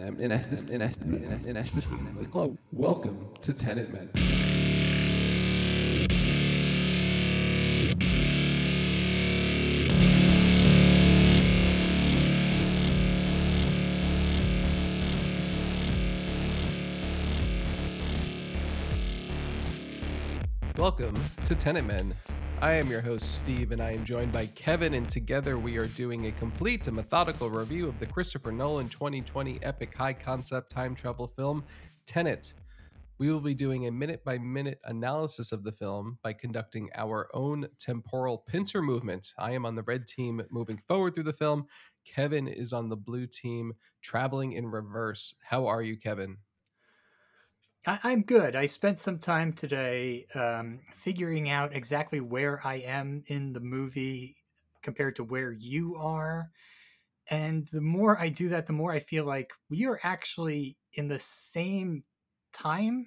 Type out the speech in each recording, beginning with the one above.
in essence, in essence, in essence, in essence, welcome to Tenet Men. Welcome to Tenet Men. I am your host, Steve, and I am joined by Kevin, and together we are doing a complete and methodical review of the Christopher Nolan 2020 epic high concept time travel film, Tenet. We will be doing a minute by minute analysis of the film by conducting our own temporal pincer movement. I am on the red team moving forward through the film. Kevin is on the blue team traveling in reverse. How are you, Kevin? I, am good. I spent some time today um, figuring out exactly where I am in the movie compared to where you are. And the more I do that, the more I feel like we are actually in the same time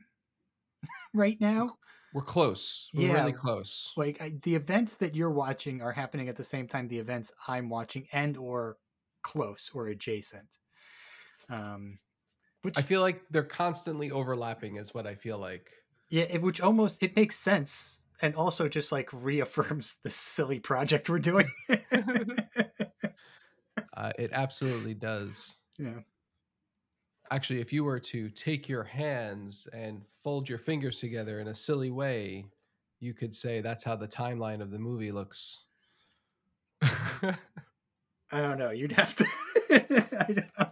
right now. We're close. We're yeah, really close. Like I, the events that you're watching are happening at the same time the events I'm watching and or close or adjacent. Um, which I feel like they're constantly overlapping, is what I feel like. Yeah, it, which almost it makes sense, and also just like reaffirms the silly project we're doing. uh, it absolutely does. Yeah. Actually, if you were to take your hands and fold your fingers together in a silly way, you could say that's how the timeline of the movie looks. I don't know. You'd have to. I don't.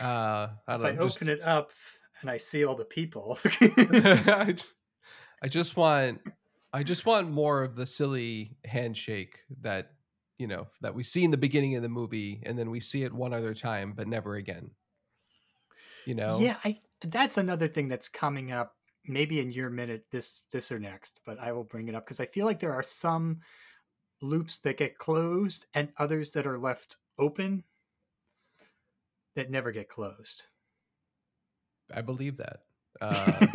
Uh, I if know, I just... open it up and I see all the people, I, I just want, I just want more of the silly handshake that you know that we see in the beginning of the movie, and then we see it one other time, but never again. You know? Yeah, I. That's another thing that's coming up. Maybe in your minute, this this or next, but I will bring it up because I feel like there are some loops that get closed and others that are left open that never get closed. I believe that. Uh,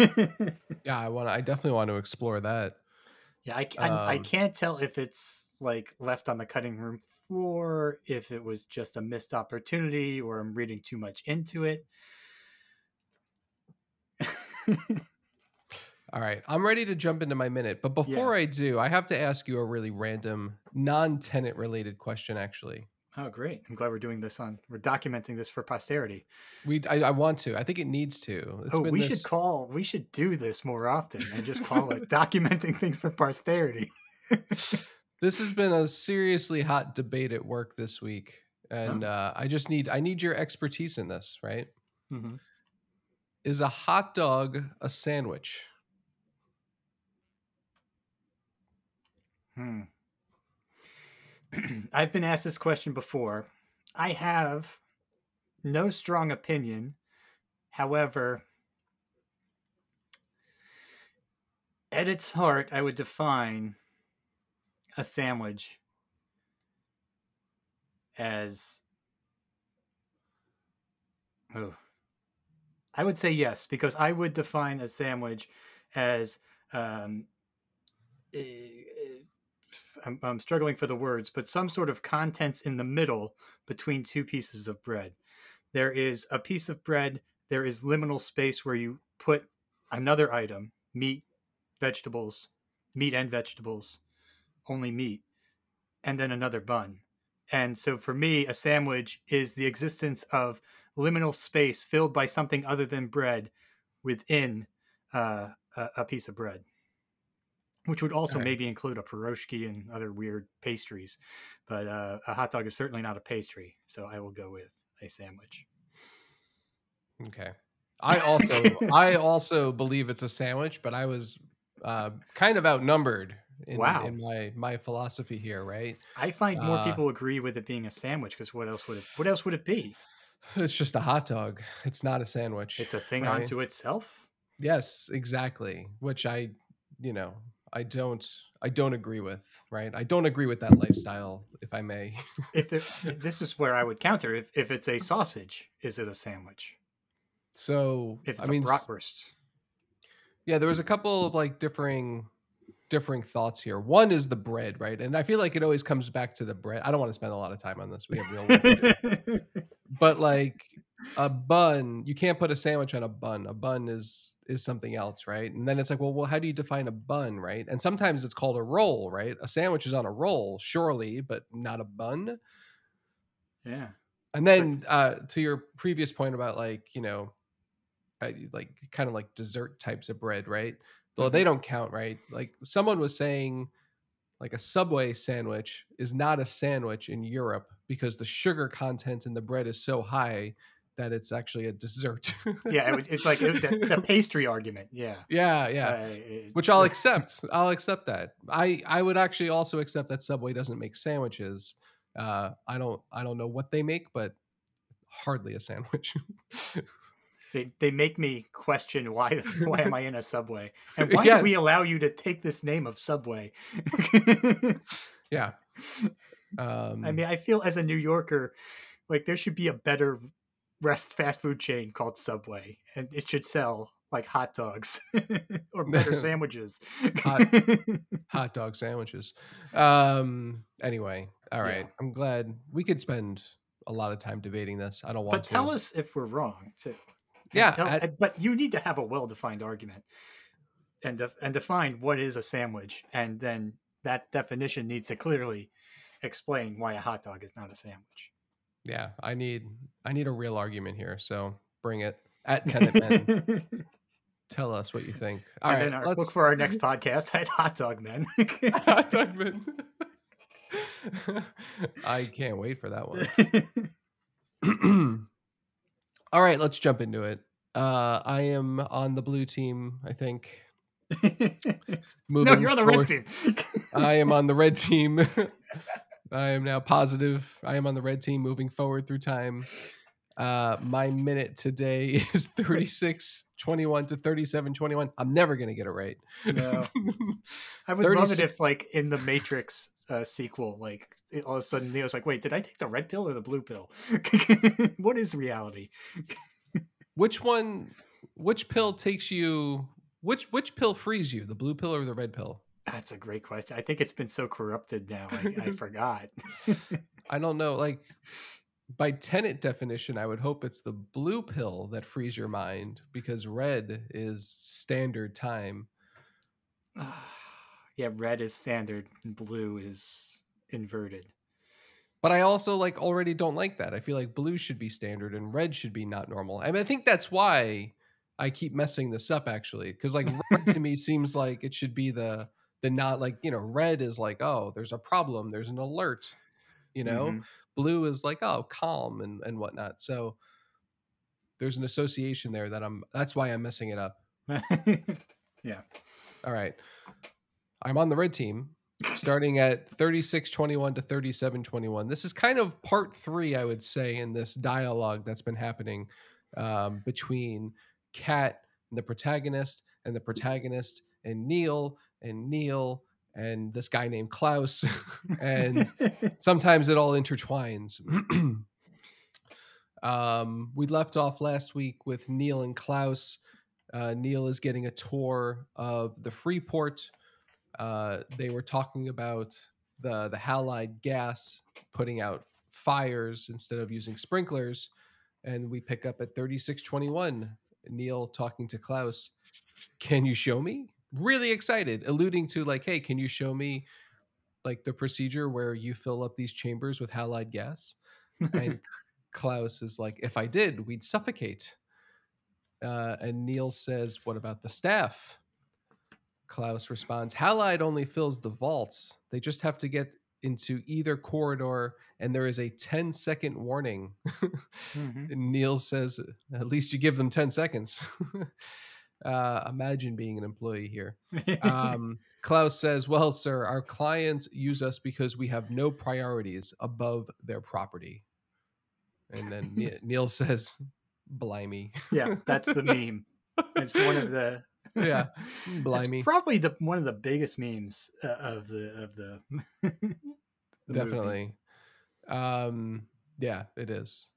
yeah, I want. I definitely want to explore that. Yeah, I, I, um, I can't tell if it's like left on the cutting room floor, if it was just a missed opportunity, or I'm reading too much into it. All right, I'm ready to jump into my minute, but before yeah. I do, I have to ask you a really random, non-Tenet related question. Actually, Oh, great! I'm glad we're doing this on. We're documenting this for posterity. We, I, I want to. I think it needs to. It's oh, we this... should call. We should do this more often and just call it documenting things for posterity. this has been a seriously hot debate at work this week, and oh. uh, I just need. I need your expertise in this. Right? Mm-hmm. Is a hot dog a sandwich? Hmm. I've been asked this question before. I have no strong opinion. However, at its heart, I would define a sandwich as. Oh. I would say yes, because I would define a sandwich as um, I'm, I'm struggling for the words, but some sort of contents in the middle between two pieces of bread. There is a piece of bread, there is liminal space where you put another item meat, vegetables, meat and vegetables, only meat, and then another bun. And so for me, a sandwich is the existence of liminal space filled by something other than bread within uh, a, a piece of bread which would also right. maybe include a pierogi and other weird pastries. But uh, a hot dog is certainly not a pastry, so I will go with a sandwich. Okay. I also I also believe it's a sandwich, but I was uh, kind of outnumbered in, wow. in my my philosophy here, right? I find more uh, people agree with it being a sandwich because what else would it what else would it be? It's just a hot dog. It's not a sandwich. It's a thing right? unto itself. Yes, exactly. Which I, you know, I don't I don't agree with, right? I don't agree with that lifestyle, if I may. if this is where I would counter if if it's a sausage, is it a sandwich? So if I mean bratwurst. Yeah, there was a couple of like differing differing thoughts here. One is the bread, right? And I feel like it always comes back to the bread. I don't want to spend a lot of time on this. We have real work to do. but like a bun, you can't put a sandwich on a bun. A bun is is something else, right? And then it's like, well, well, how do you define a bun, right? And sometimes it's called a roll, right? A sandwich is on a roll, surely, but not a bun. yeah. And then uh, to your previous point about like you know, uh, like kind of like dessert types of bread, right? Well, Mm-hmm. they don't count, right? Like someone was saying, like a Subway sandwich is not a sandwich in Europe because the sugar content in the bread is so high that it's actually a dessert. Yeah, it, it's like it, the, the pastry argument. Yeah. yeah, yeah. Uh, it- Which I'll accept. I'll accept that. I I would actually also accept that Subway doesn't make sandwiches. Uh, I don't I don't know what they make, but hardly a sandwich. they, they make me question why why am I in a subway and why Yeah. do we allow you to take this name of subway? yeah. Um, I mean, I feel as a New Yorker, like there should be a better rest fast food chain called Subway, and it should sell like hot dogs or better sandwiches. Hot- hot dog sandwiches. Um. Anyway, all right. Yeah. I'm glad we could spend a lot of time debating this. I don't want but to. tell us if we're wrong too. And Yeah, tell- I- but you need to have a well-defined argument and def- and define what is a sandwich, and then that definition needs to clearly explain why a hot dog is not a sandwich. Yeah, I need I need a real argument here. So bring it at Tenet Men. and tell us what you think. All right, then our, let's look for our next podcast at Hot Dog Men. Hot dog men. I can't wait for that one. All right, let's jump into it. Uh, I am on the blue team. I think. Moving no, you're on the red team. I am on the red team. I am now positive. I am on the red team moving forward through time. Uh, my minute today is 36 21 to 37 21. I'm never going to get it right. No. I would love it if, like, in the Matrix uh, sequel, like, it, all of a sudden Neo's like, "Wait, did I take the red pill or the blue pill? what is reality?" which one, which pill takes you, which, which pill frees you, the blue pill or the red pill? That's a great question. I think it's been so corrupted now. I, I forgot. I don't know. Like, by Tenet definition, I would hope it's the blue pill that frees your mind because red is standard time. yeah, red is standard, and blue is inverted. But I also like already don't like that. I feel like blue should be standard and red should be not normal. I mean, I think that's why I keep messing this up actually, because like red to me seems like it should be the the not like you know red is like oh there's a problem, there's an alert, you know. Mhm. Blue is like oh calm and and whatnot. So there's an association there that I'm. That's why I'm messing it up. yeah. All right, I'm on the red team starting at 3621 to 3721 this is kind of part three i would say in this dialogue that's been happening um, between cat and the protagonist and the protagonist and neil and neil and this guy named klaus and sometimes it all intertwines. Um, we left off last week with neil and klaus. Uh, neil is getting a tour of the freeport. Uh, they were talking about the the halide gas putting out fires instead of using sprinklers and we pick up at 3621 neil talking to klaus can you show me really excited alluding to like hey can you show me like the procedure where you fill up these chambers with halide gas and klaus is like if i did we'd suffocate uh, and neil says what about the staff Klaus responds, Halide only fills the vaults. They just have to get into either corridor, and there is a 10 second warning. Mhm. and Neil says, At least you give them 10 seconds. uh, imagine being an employee here. Um, Klaus says, Well, sir, our clients use us because we have no priorities above their property. And then Neil says, Blimey. yeah, that's the meme. It's one of the Yeah, It's blimey. probably the one of the biggest memes uh, of the of the, the movie. definitely um yeah it is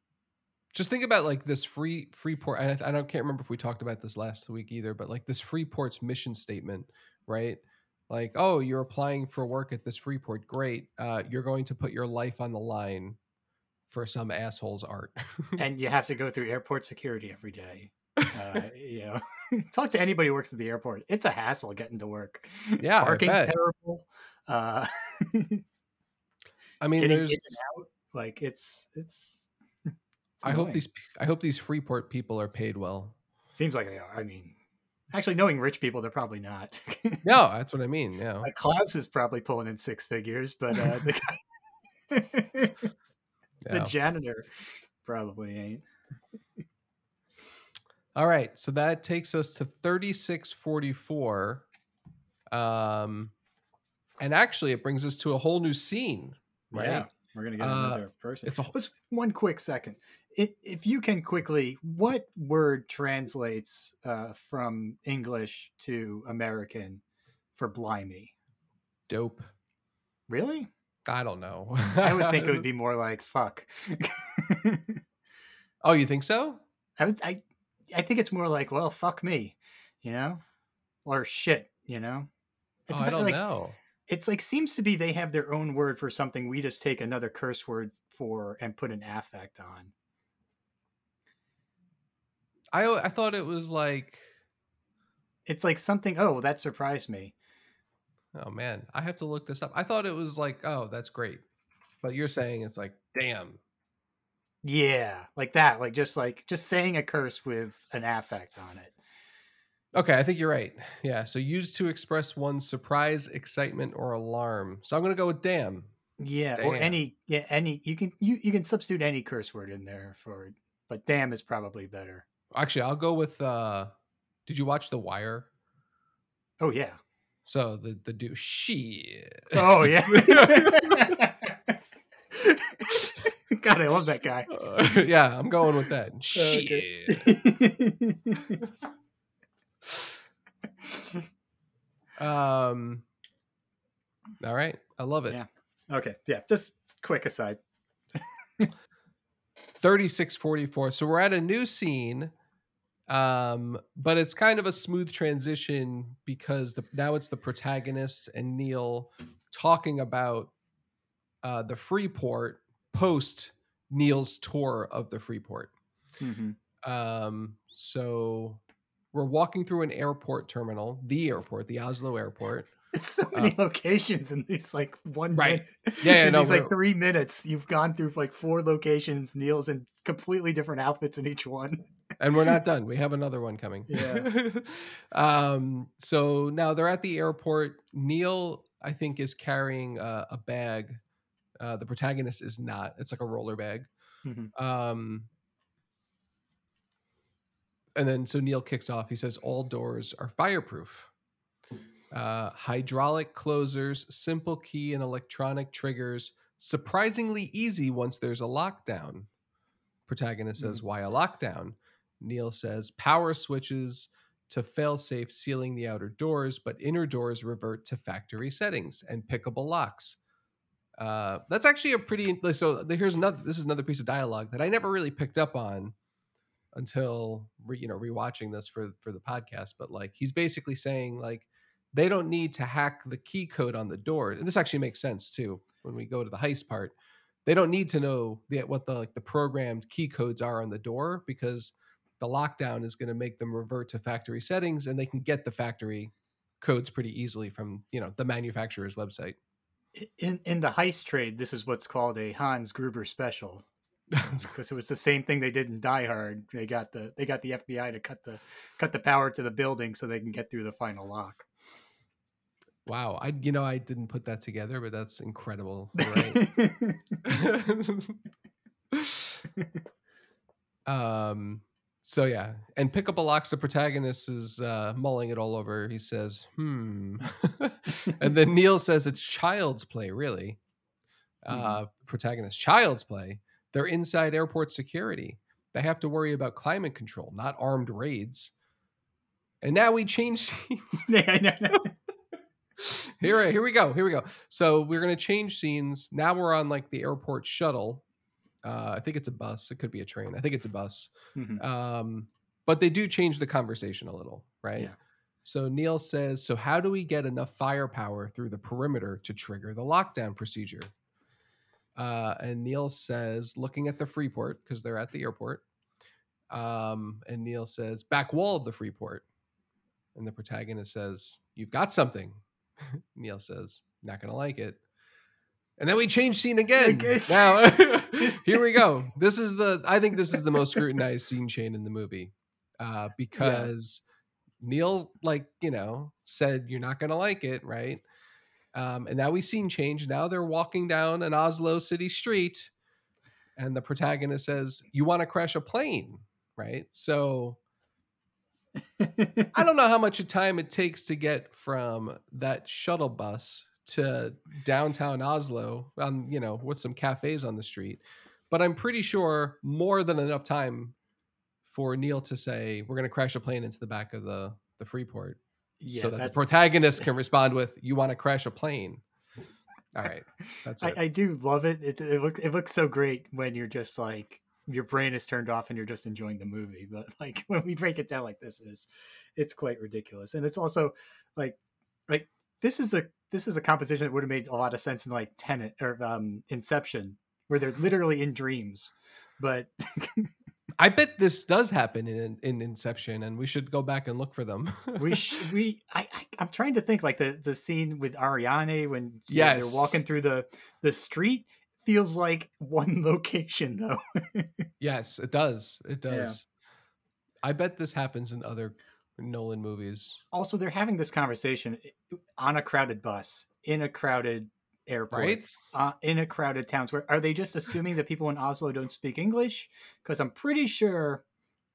just think about like this free freeport and I, I don't can't remember if we talked about this last week either but like this freeport's mission statement right like, oh, you're applying for work at this Freeport. Great. Uh, you're going to put your life on the line for some asshole's art. and you have to go through airport security every day. Uh, you know, talk to anybody who works at the airport. It's a hassle getting to work. Yeah, parking's terrible. Uh, I mean, getting there's. out, like it's it's. I hope these. I hope these Freeport people are paid well. seems like they are. I mean, actually, knowing rich people, they're probably not. No, that's what I mean. Yeah. like Klaus is probably pulling in six figures, but uh, the guy, the janitor probably ain't. All right, so that takes us to 3644. Um and actually it brings us to a whole new scene, right? Yeah, we're gonna get Uh, another person. it's a- Let's one quick second. If, if you can quickly, what word translates uh, from English to American for blimey? Dope. Really? I don't know. I would think it would be more like fuck. Oh, you think so? I would, I I think it's more like well, fuck me, you know, or shit, you know. Oh, It's I don't like, know. It's like seems to be they have their own word for something. We just take another curse word for and put an affect on. I I thought it was like It's like something. Oh, that surprised me. oh man, I have to look this up. I thought it was like, oh, that's great. But you're saying it's like, damn. Yeah, like that. Like just like just saying a curse with an affect on it. Okay, I think you're right. Yeah, so used to express one's surprise, excitement, or alarm. So I'm gonna go with damn. Yeah, or any yeah any you can you you can substitute any curse word in there for, but damn is probably better. Actually, I'll go with uh did you watch The Wire? Oh yeah. So the the do shit. Oh yeah. God, I love that guy. Uh, yeah, I'm going with that. Shit. Um All right. I love it. Yeah. okay, yeah. Just quick aside. 3644. So we're at a new scene. Um, but it's kind of a smooth transition because the now it's the protagonist and Neil talking about uh the Freeport post Neil's tour of the Freeport. Mm-hmm. Um, so we're walking through an airport terminal, the airport, the Oslo airport. There's so many locations in these like one Uh, Right. minute. Yeah, yeah, in no, these like three minutes, you've gone through like four locations. Neil's in completely different outfits in each one. and we're not done. We have another one coming. Yeah. um. So now they're at the airport. Neil, I think, is carrying a, a bag. Uh, the protagonist is not. It's like a roller bag. Mhm. Um. And then so Neil kicks off. He says all doors are fireproof. Uh, hydraulic closers, simple key and electronic triggers, surprisingly easy once there's a lockdown. Protagonist says, "Why a lockdown?" Neil says, "Power switches to failsafe sealing the outer doors, but inner doors revert to factory settings and pickable locks." Uh, that's actually a pretty so. Here's another. This is another piece of dialogue that I never really picked up on until re, you know rewatching this for for the podcast. But like he's basically saying like they don't need to hack the key code on the door, and this actually makes sense too when we go to the heist part. They don't need to know the, what the like the programmed key codes are on the door because the lockdown is going to make them revert to factory settings, and they can get the factory codes pretty easily from you know the manufacturer's website. In in the heist trade, this is what's called a Hans Gruber special because it was the same thing they did in Die Hard. They got the they got the FBI to cut the cut the power to the building so they can get through the final lock. Wow, I you know I didn't put that together, but that's incredible. Right? um so yeah and pick up a locks the protagonist is uh mulling it all over. He says hmm. And then neil says it's child's play really. Uh protagonist child's play? They're inside airport security. They have to worry about climate control not armed raids. And now we change scenes. Yeah, no, no. Here here we go here we go so we're going to change scenes now we're on like the airport shuttle uh, i think it's a bus it could be a train i think it's a bus Mhm. um, but they do change the conversation a little right Yeah. So Neil says, So, how do we get enough firepower through the perimeter to trigger the lockdown procedure? Uh, and Neil says, looking at the Freeport, because they're at the airport. Um, and Neil says, Back wall of the Freeport. And the protagonist says, You've got something. Neil says, Not going to like it. And then we change scene again. Now, here we go. This is the, I think this is the most scrutinized scene chain in the movie uh, because Neil, like, you know, said, You're not going to like it, right? Um, and now we scene change. Now they're walking down an Oslo city street, and the protagonist says, You want to crash a plane, right? So I don't know how much time it takes to get from that shuttle bus to downtown Oslo on, you know, with some cafes on the street. But I'm pretty sure more than enough time for Neil to say, We're going to crash a plane into the back of the, the Freeport yeah, so that the protagonist can respond with, "You want to crash a plane?" All right, that's I. I do love it. It it looks it looks so great when you're just like your brain is turned off and you're just enjoying the movie. But like when we break it down like this is it's quite ridiculous. And it's also like like this is a this is a composition that would have made a lot of sense in like Tenet or um Inception, where they're literally in dreams. But I bet this does happen in in Inception, and we should go back and look for them. we sh- we I, I I'm trying to think like the the scene with Ariadne when yeah they're walking through the the street feels like one location though. yes, it does. It Yeah. does. I bet this happens in other Nolan movies, also they're having this conversation on a crowded bus in a crowded airport right? uh, in a crowded town where are they just assuming that people in oslo don't speak english because i'm pretty sure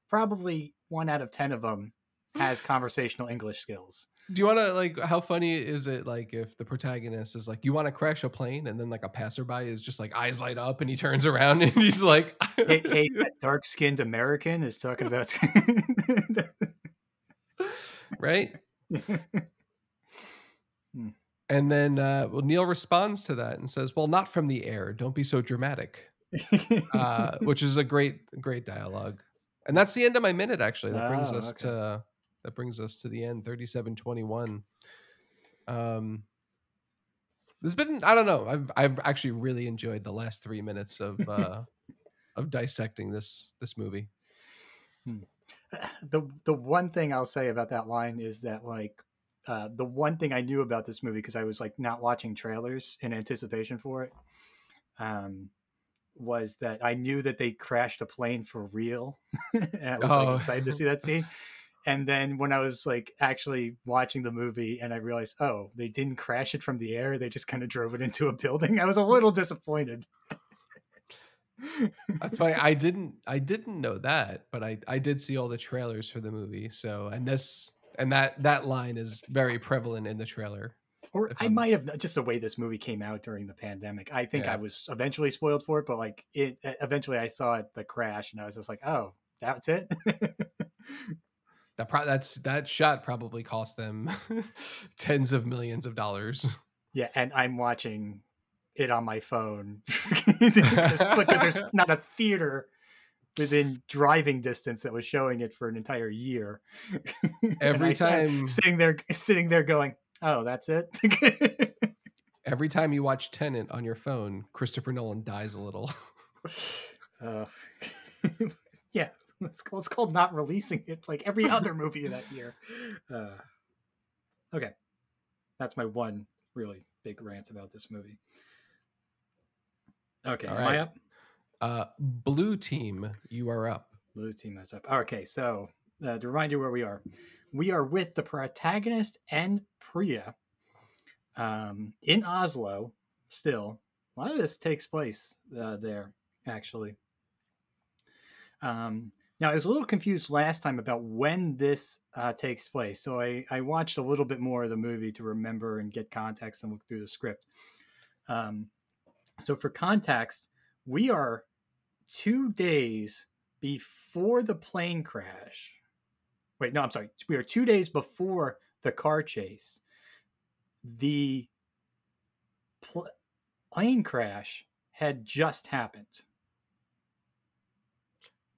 probably one out of ten of them has conversational english skills Do you want to like? How funny is it like if the protagonist is like, "You want to crash a plane," and then like a passerby is just like eyes light up, and he turns around and he's like, hey, hey that dark-skinned american is talking about right? And then uh, well, Neil responds to that and says, "Well, not from the air. Don't be so dramatic." Uh, which is a great, great dialogue. And that's the end of my minute. Actually, that brings Oh, us okay. to that brings us to the end. Thirty-seven twenty-one. Um, there's been I don't know. I've I've actually really enjoyed the last three minutes of uh, of dissecting this this movie. the the one thing I'll say about that line is that like uh, the one thing I knew about this movie because I was like not watching trailers in anticipation for it um, was that I knew that they crashed a plane for real, and I was Oh. like excited to see that scene. And then when I was like actually watching the movie and I realized, oh, they didn't crash it from the air; they just kind of drove it into a building. I was a little disappointed. That's funny. I didn't I didn't know that, but I I did see all the trailers for the movie. So and this and that that line is very prevalent in the trailer. Or I I'm- might have just the way this movie came out during the pandemic. I think Yeah. I was eventually spoiled for it, but like it eventually I saw it the crash and I was just like, oh, that's it. That pro- that's that shot probably cost them tens of millions of dollars. yeah, and I'm watching it on my phone because, because there's not a theater within driving distance that was showing it for an entire year. Every time- sitting there sitting there going, oh, that's it. Every time you watch Tenet on your phone, Christopher Nolan dies a little. Uh, yeah, it's called, it's called not releasing it like every other movie that year. Uh, okay, that's my one really big rant about this movie. Okay, All am right. I up? Uh, Blue team, you are up. Blue team is up. Okay, so uh, to remind you where we are, we are with the protagonist and Priya um, in Oslo. Still, a lot of this takes place uh, there, actually. Um, now, I was a little confused last time about when this uh, takes place, so I, I watched a little bit more of the movie to remember and get context and look through the script. Um, so, for context, we are two days before the plane crash. Wait, no, I'm sorry. We are two days before the car chase. The pl- plane crash had just happened.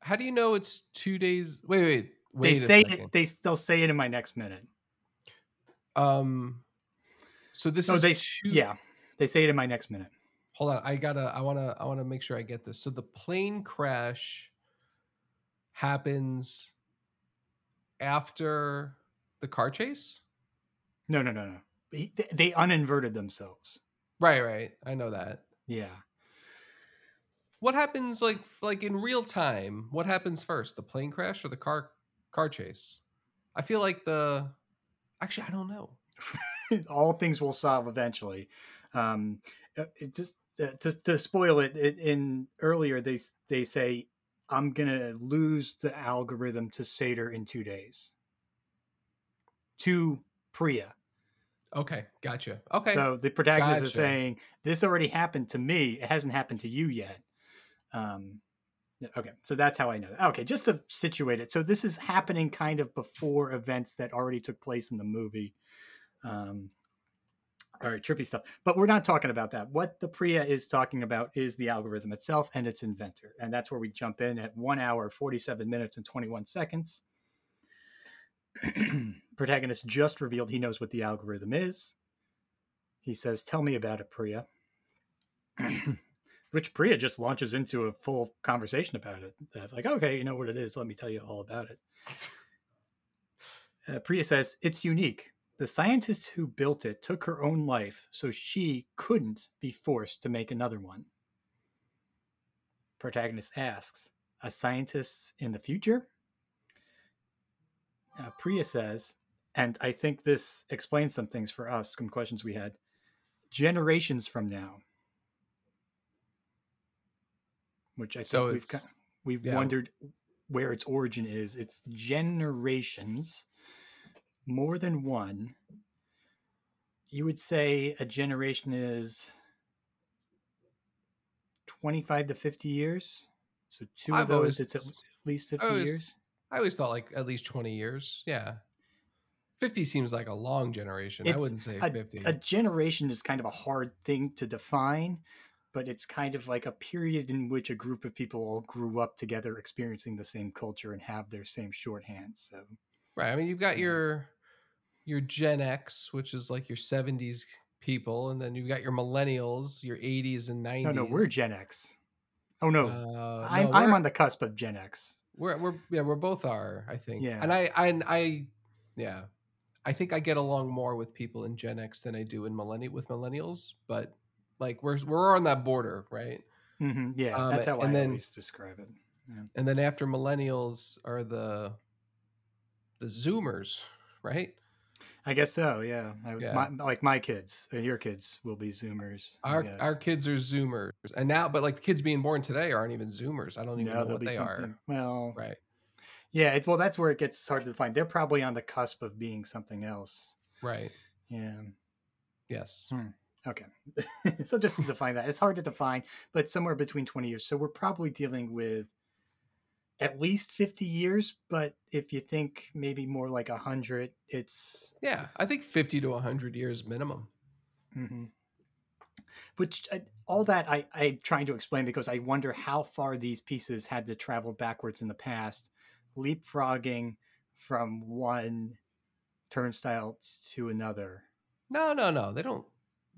How do you know it's two days? Wait, wait, wait they say it. They still say it in my next minute. Um, so this No, is they two, yeah, they say it in my next minute. Hold on, I gotta. I wanna. I wanna make sure I get this. So the plane crash happens after the car chase. No, no, no, no. They, they uninverted themselves. Right, right. I know that. Yeah. What happens like like in real time? What happens first, the plane crash or the car car chase? I feel like the actually I don't know. all things will solve eventually. Um, uh, it just uh, to, to spoil it, it, in earlier they they say I'm gonna lose the algorithm to Sator in two days. To Priya. Okay, gotcha. Okay, So the protagonist is saying this already happened to me. It hasn't happened to you yet. Um, okay, so that's how I know that. Okay, just to situate it. So this is happening kind of before events that already took place in the movie. Um, all right, trippy stuff. But we're not talking about that. What the Priya is talking about is the algorithm itself and its inventor. And that's where we jump in at one hour, 47 minutes, and 21 seconds. Protagonist just revealed he knows what the algorithm is. He says, Tell me about it, Priya. Which Priya just launches into a full conversation about it. Uh, like, okay, you know what it is. Let me tell you all about it. Uh, Priya says, It's unique. The scientist who built it took her own life, so she couldn't be forced to make another one. Protagonist asks, A scientist in the future? Uh, Priya says, and I think this explains some things for us, some questions we had. Generations from now, which I think So we've it's- ki- we've yeah. wondered where its origin is. It's generations, more than one. You would say a generation is twenty-five to fifty years. So 2 of I've those, always- it's at least fifty always- years. I always thought like at least twenty years. Yeah, fifty seems like a long generation. I wouldn't say a, fifty. a generation is kind of a hard thing to define, but it's kind of like a period in which a group of people all grew up together, experiencing the same culture and have their same shorthand. So, Right. I mean, you've got Yeah. your your Gen X, which is like your '70s people, and then you've got your millennials, your '80s and '90s. no, no, we're Gen X. Oh no, Uh, I'm no, I'm on the cusp of Gen X. We're we're yeah, we're both are. I think. Yeah. And I I I yeah, I think I get along more with people in Gen X than I do in millennial with millennials. But like we're we're on that border, right? hmm yeah, Um, that's how I and then- always describe it. And then after millennials are the the Zoomers, right? I guess so. Yeah, I, Yeah. My, like my kids, or your kids, will be Zoomers. Our our kids are Zoomers, and now, but like the kids being born today aren't even Zoomers. I don't even no, know what be they are. Well, Right. yeah, it's well, that's where it gets hard to define. They're probably on the cusp of being something else. Right. Yeah. Yes. Okay. so just to define that, it's hard to define, but somewhere between 20 years. So we're probably dealing with at least 50 years, but if you think maybe more like 100, it's Yeah, I think fifty to hundred years minimum. mhm. which I, all that I, I'm trying to explain because I wonder how far these pieces had to travel backwards in the past, leapfrogging from one turnstile to another. No, no, no. They don't.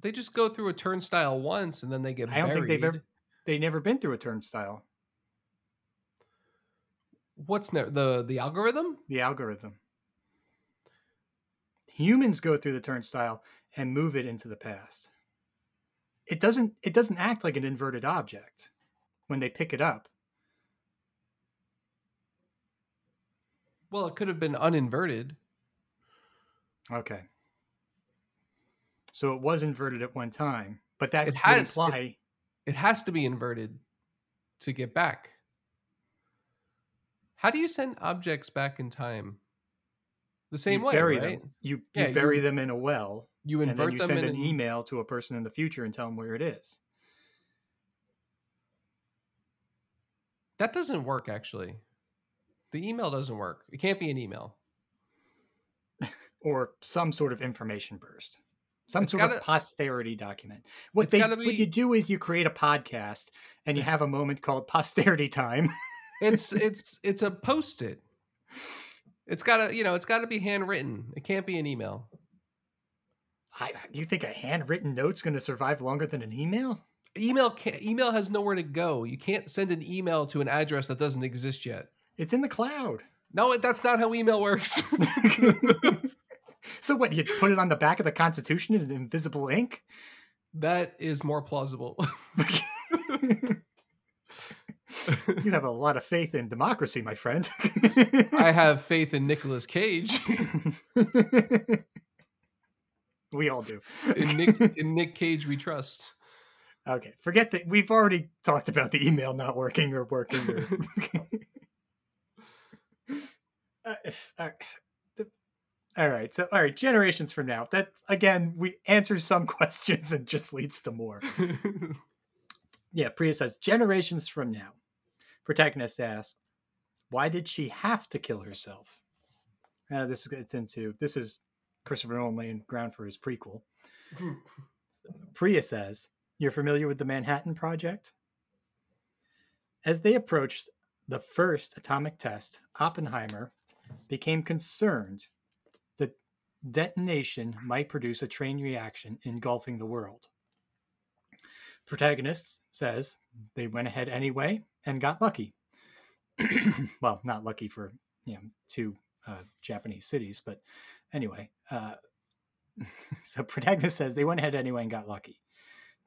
They just go through a turnstile once and then they get I don't think they've ever they never been through a turnstile. What's ne- the the algorithm? the algorithm. Humans go through the turnstile and move it into the past. It doesn't it doesn't act like an inverted object when they pick it up. Well, it could have been uninverted. Okay. So it was inverted at one time, but that It has- it- imply It has to be inverted to get back. How do you send objects back in time? The same you way, bury right? them. You, Yeah, you bury you- them in a well, You invert and then you them send in an an- email to a person in the future and tell them where it is. That doesn't work actually. The email doesn't work. It can't be an email. or some sort of information burst, some It's sort gotta- of posterity document. What they gotta what you do is you create a podcast and you have a moment called posterity time. It's it's it's a post-it. It's got to, you know, it's got to be handwritten. It can't be an email. I, you think a handwritten note's going to survive longer than an email? Email can email has nowhere to go. You can't send an email to an address that doesn't exist yet. It's in the cloud. No, that's not how email works. so what? You put it on the back of the Constitution in invisible ink? That is more plausible. you have a lot of faith in democracy, my friend. I have faith in Nicolas Cage. we all do. In Nick, in Nick Cage, we trust. Okay, forget that. We've already talked about the email not working or working. Or... uh, all, right. All right, so all right, generations from now. That again, we answer some questions and just leads to more. yeah, Priya says generations from now. Protagonist asks, "Why did she have to kill herself?" Uh, this gets into this is Christopher Nolan laying ground for his prequel. Priya says, You're familiar with the Manhattan Project? As they approached the first atomic test, Oppenheimer became concerned detonation might produce a chain reaction engulfing the world. Protagonist says they went ahead anyway and got lucky. well, not lucky for you know two uh, Japanese cities, but anyway, uh, so protagonist says they went ahead anyway and got lucky.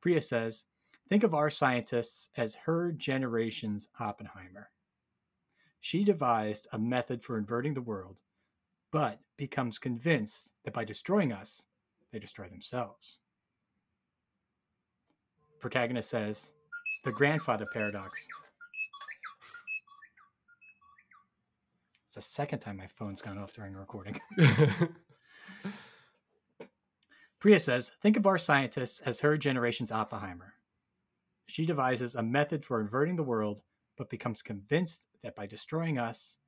Priya says, think of our scientists as her generation's Oppenheimer. She devised a method for inverting the world, but becomes convinced that by destroying us, they destroy themselves. Protagonist says, the grandfather paradox. It's the second time my phone's gone off during a recording. Priya says, think of our scientists as her generation's Oppenheimer. She devises a method for inverting the world, but becomes convinced that by destroying us,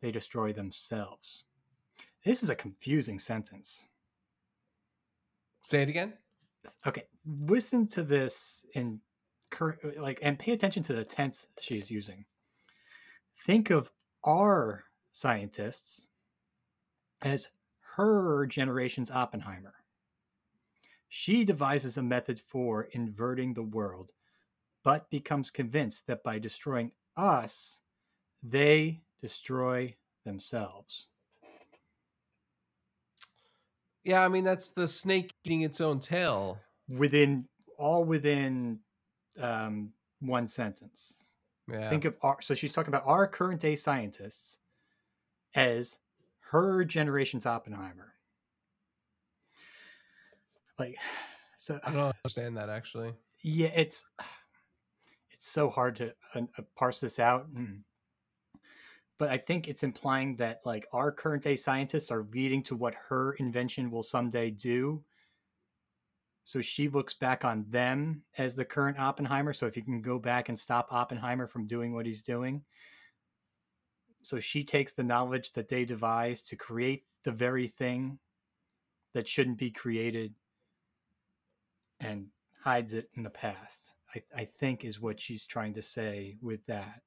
they destroy themselves. This is a confusing sentence. Say it again. Okay, listen to this in like and pay attention to the tense she's using. Think of our scientists as her generation's Oppenheimer. She devises a method for inverting the world, but becomes convinced that by destroying us, they destroy themselves. Yeah, I mean that's the snake eating its own tail. Within all within um, one sentence. Yeah. Think of our so she's talking about our current day scientists as her generation's Oppenheimer like so i don't understand that actually yeah it's it's so hard to uh, parse this out mm. But i think it's implying that like our current day scientists are leading to what her invention will someday do so she looks back on them as the current oppenheimer so if you can go back and stop oppenheimer from doing what he's doing so she takes the knowledge that they devised to create the very thing that shouldn't be created and hides it in the past. I, I think is what she's trying to say with that.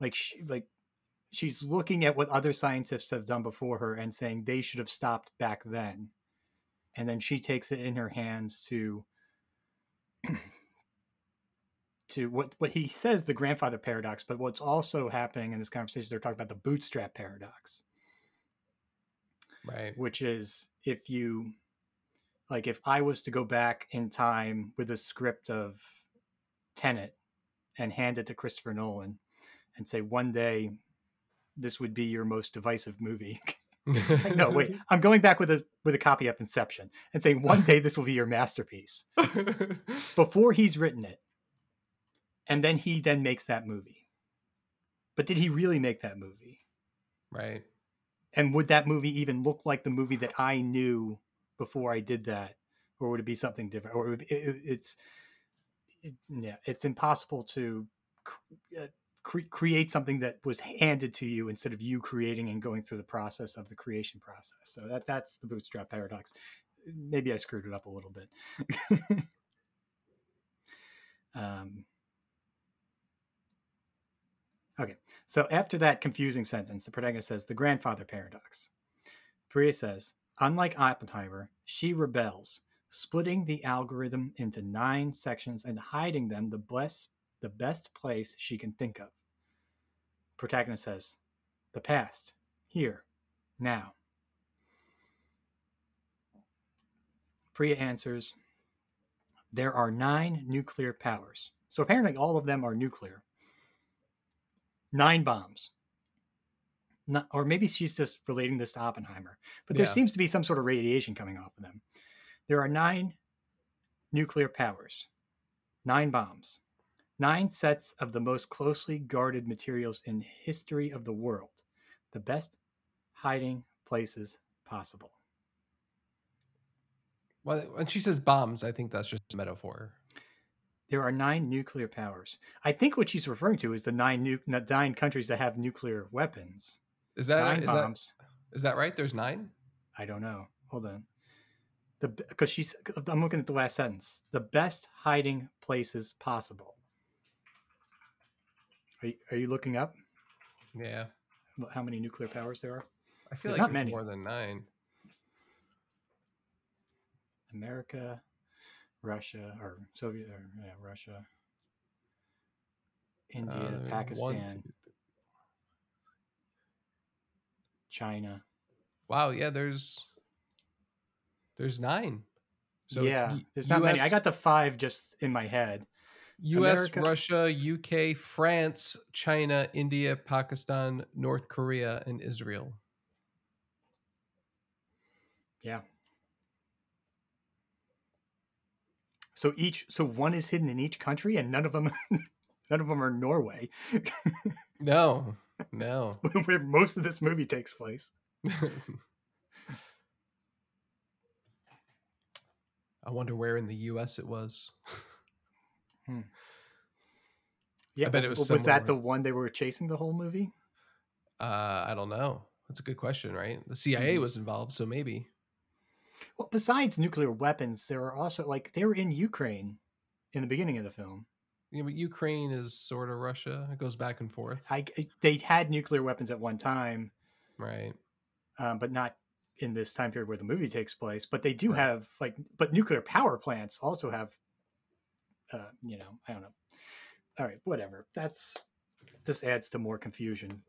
Like she like she's looking at what other scientists have done before her and saying they should have stopped back then. And then she takes it in her hands to to what what he says the grandfather paradox, but what's also happening in this conversation, they're talking about the bootstrap paradox. Right. Which is if you like if I was to go back in time with a script of Tenet and hand it to Christopher Nolan and say one day this would be your most divisive movie. no, wait. I'm going back with a with a copy of Inception and saying one day this will be your masterpiece. Before he's written it. And then he then makes that movie. But did he really make that movie? Right. And would that movie even look like the movie that I knew before I did that, or would it be something different? Or it, it, it's it, yeah, it's impossible to uh, cre- create something that was handed to you instead of you creating and going through the process of the creation process. So that that's the bootstrap paradox. Maybe I screwed it up a little bit. um, okay, so after that confusing sentence, the protagonist says the grandfather paradox. Priya says Unlike Oppenheimer, she rebels, splitting the algorithm into nine sections and hiding them the best, the best place she can think of. Protagonist says, The past, here, now. Priya answers, There are nine nuclear powers. So apparently all of them are nuclear. Nine bombs. Not, or maybe she's just relating this to Oppenheimer, but there Yeah. seems to be some sort of radiation coming off of them. There are nine nuclear powers, nine bombs, nine sets of the most closely guarded materials in history of the world, the best hiding places possible. Well, when she says bombs, I think that's just a metaphor. There are nine nuclear powers. I think what she's referring to is the nine nu- nine countries that have nuclear weapons. Is that nine is bombs. that is that right? There's nine. I don't know. Hold on. The because she's I'm looking at the last sentence. The best hiding places possible. Are you, are you looking up Yeah, how many nuclear powers there are? I feel There's like not many. more than nine. America, Russia, or Soviet, or yeah, Russia, India, Uh, there's one, Pakistan, two, China. Wow, yeah, there's there's nine. So yeah, there's not many. I got the five just in my head. U.S., America- Russia, UK, France, China, India, Pakistan, North Korea, and Israel. Yeah. So each, so one is hidden in each country, and none of them, none of them are Norway, No, no. where most of this movie takes place. I wonder where in the U.S. it was. Yeah, I bet it was Was that the one they were chasing the whole movie? Uh, I don't know. That's a good question, right? The CIA Mhm. was involved, so maybe. Well, besides nuclear weapons, there are also like they were in Ukraine in the beginning of the film. Know, but Ukraine is sort of Russia. It goes back and forth, I they had nuclear weapons at one time, right? um, but not in this time period where the movie takes place. But they do Right. have like, but nuclear power plants also have, uh, you know, I don't know. All right, whatever. That's this adds to more confusion.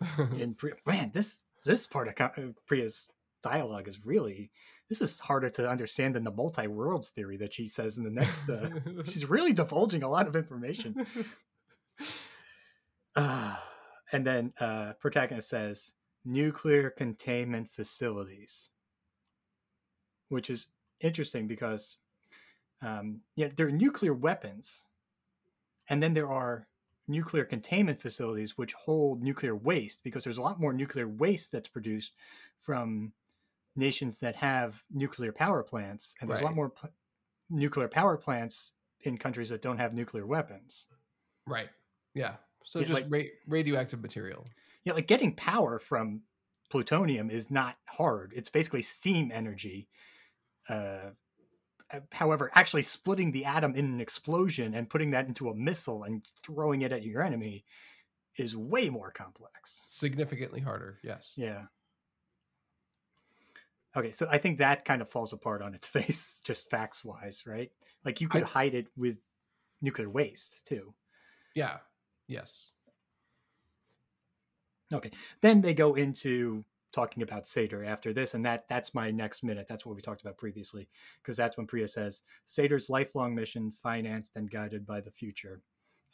In Pri- man, this this part of uh, Priya's dialogue is really this is harder to understand than the multi worlds theory that she says in the next. Uh, she's really divulging a lot of information. Uh, and then uh, protagonist says nuclear containment facilities, which is interesting because um, yeah, there are nuclear weapons, and then there are nuclear containment facilities which hold nuclear waste because there's a lot more nuclear waste that's produced from nations that have nuclear power plants, and there's a lot more pl- nuclear power plants in countries that don't have nuclear weapons. right. Yeah. So Yeah, just like- ra- radioactive material. Yeah, like getting power from plutonium is not hard. It's basically steam energy. Uh, Uh, however, actually splitting the atom in an explosion and putting that into a missile and throwing it at your enemy is way more complex. Significantly harder. Yes. Yeah. Okay, so I think that kind of falls apart on its face, just facts wise, right? Like you could I- hide it with nuclear waste too. Yeah. Yes. Okay. Then they go into talking about Sator after this, and that that's my next minute. That's what we talked about previously, because that's when Priya says Sator's lifelong mission, financed and guided by the future,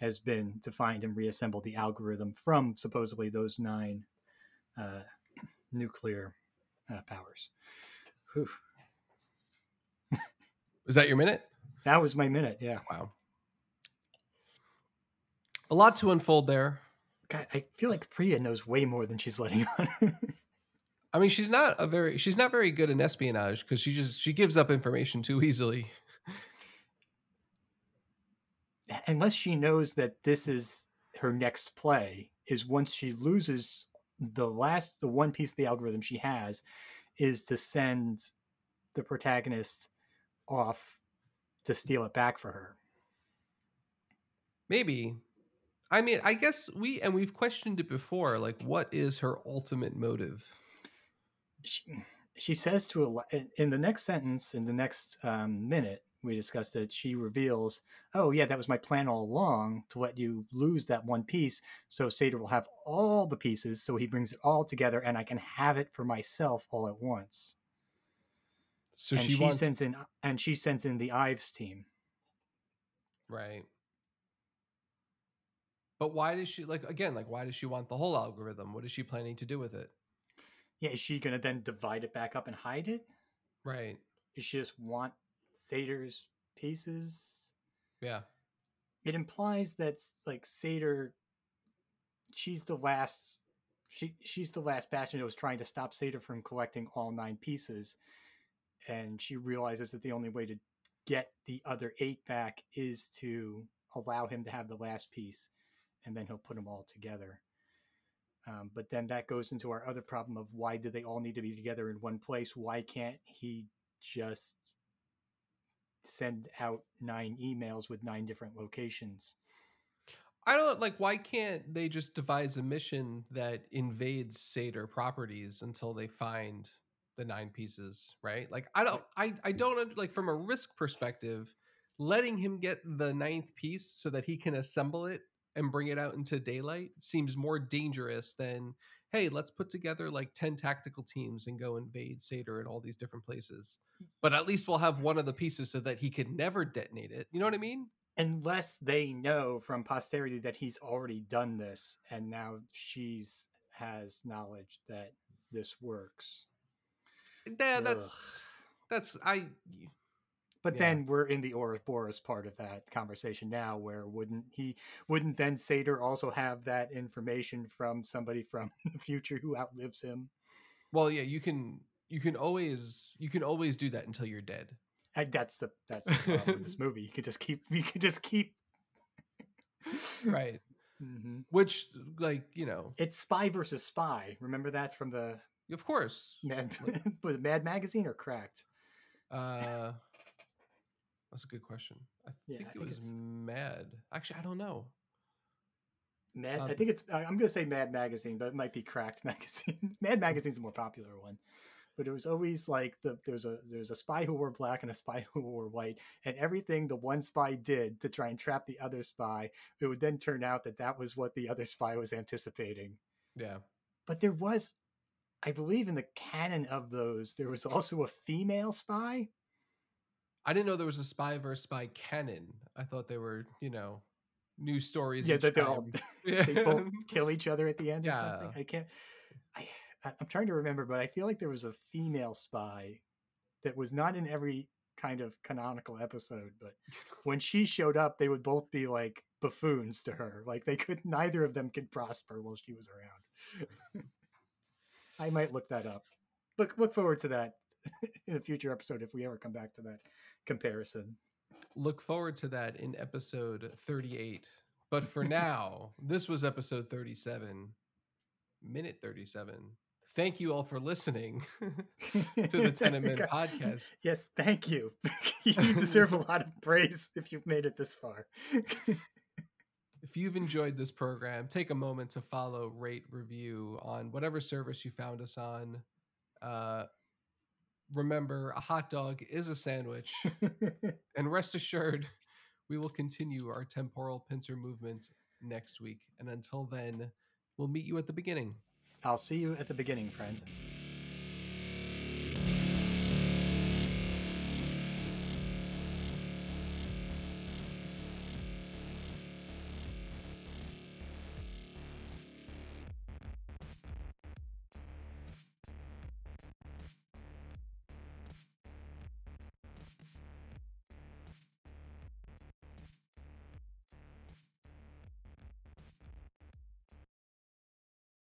has been to find and reassemble the algorithm from supposedly those nine uh, nuclear uh, powers. Whew. Is that your minute? That was my minute. Yeah. Wow. A lot to unfold there. God, I feel like Priya knows way more than she's letting on. I mean, she's not a very she's not very good in espionage because she just she gives up information too easily. unless she knows that this is her next play is once she loses the last the one piece of the algorithm she has is to send the protagonist off to steal it back for her Maybe. I mean, I guess we and we've questioned it before. Like, what is her ultimate motive? She, she says to a in the next sentence in the next um, minute we discussed it she reveals oh yeah that was my plan all along to let you lose that one piece so sator will have all the pieces so he brings it all together and i can have it for myself all at once So and she, she, wants sends in and she sends in the ives team right. But why does she like again? Like, why does she want the whole algorithm? What is she planning to do with it? Yeah is she gonna then divide it back up and hide it Right. Does she just want sator's pieces Yeah. it implies that like Sator she's the last she she's the last bastion that was trying to stop Sator from collecting all nine pieces and she realizes that the only way to get the other eight back is to allow him to have the last piece and then he'll put them all together um, but then that goes into our other problem of why do they all need to be together in one place? Why can't he just send out nine emails with nine different locations? I don't like why can't they just devise a mission that invades Sator properties until they find the nine pieces, right? Like I don't I I don't like from a risk perspective, letting him get the ninth piece so that he can assemble it and bring it out into daylight seems more dangerous than hey, let's put together like 10 tactical teams and go invade Sator in all these different places. Mm. But at least we'll have one of the pieces so that he could never detonate it. You know what I mean? unless they know from posterity that he's already done this and now she's has knowledge that this works Yeah, Ugh. that's that's I but Yeah. then we're in the Ouroboros part of that conversation now where wouldn't he wouldn't then Sator also have that information from somebody from the future who outlives him well, yeah, you can you can always you can always do that until you're dead. I, that's the that's the problem with this movie you could just keep you could just keep Right. hmm Which like, you know, it's spy versus spy remember that from the of course. Mad was it Mad Magazine or Cracked Uh that's a good question. I Yeah, think I it think was mad. Actually, I don't know. Mad, I Um, think it's. I- I'm going to say Mad Magazine, but it might be Cracked Magazine. Mad Magazine's a more popular one, but it was always like the there's a there's a spy who wore black and a spy who wore white, and everything the one spy did to try and trap the other spy, it would then turn out that that was what the other spy was anticipating. Yeah. But there was, I believe, in the canon of those, there was also a female spy. I didn't know there was a spy versus spy canon. I thought they were, you know, new stories. Yeah, that they all they both kill each other at the end or Yeah. something. I can't. I I- I'm trying to remember, but I feel like there was a female spy that was not in every kind of canonical episode. But when she showed up, they would both be like buffoons to her. Like they could, neither of them could prosper while she was around. I might look that up. Look look forward to that in a future episode if we ever come back to that comparison. look forward to that in episode 38. But for now, this was episode 37, minute 37. Thank you all for listening to the Tenet Men podcast. Yes, thank you. you deserve a lot of praise if you've made it this far. If you've enjoyed this program, take a moment to follow, rate, review on whatever service you found us on. Uh, remember, a hot dog is a sandwich. and rest assured, we will continue our temporal pincer movement next week. And until then, we'll meet you at the beginning. I'll see you at the beginning, friend.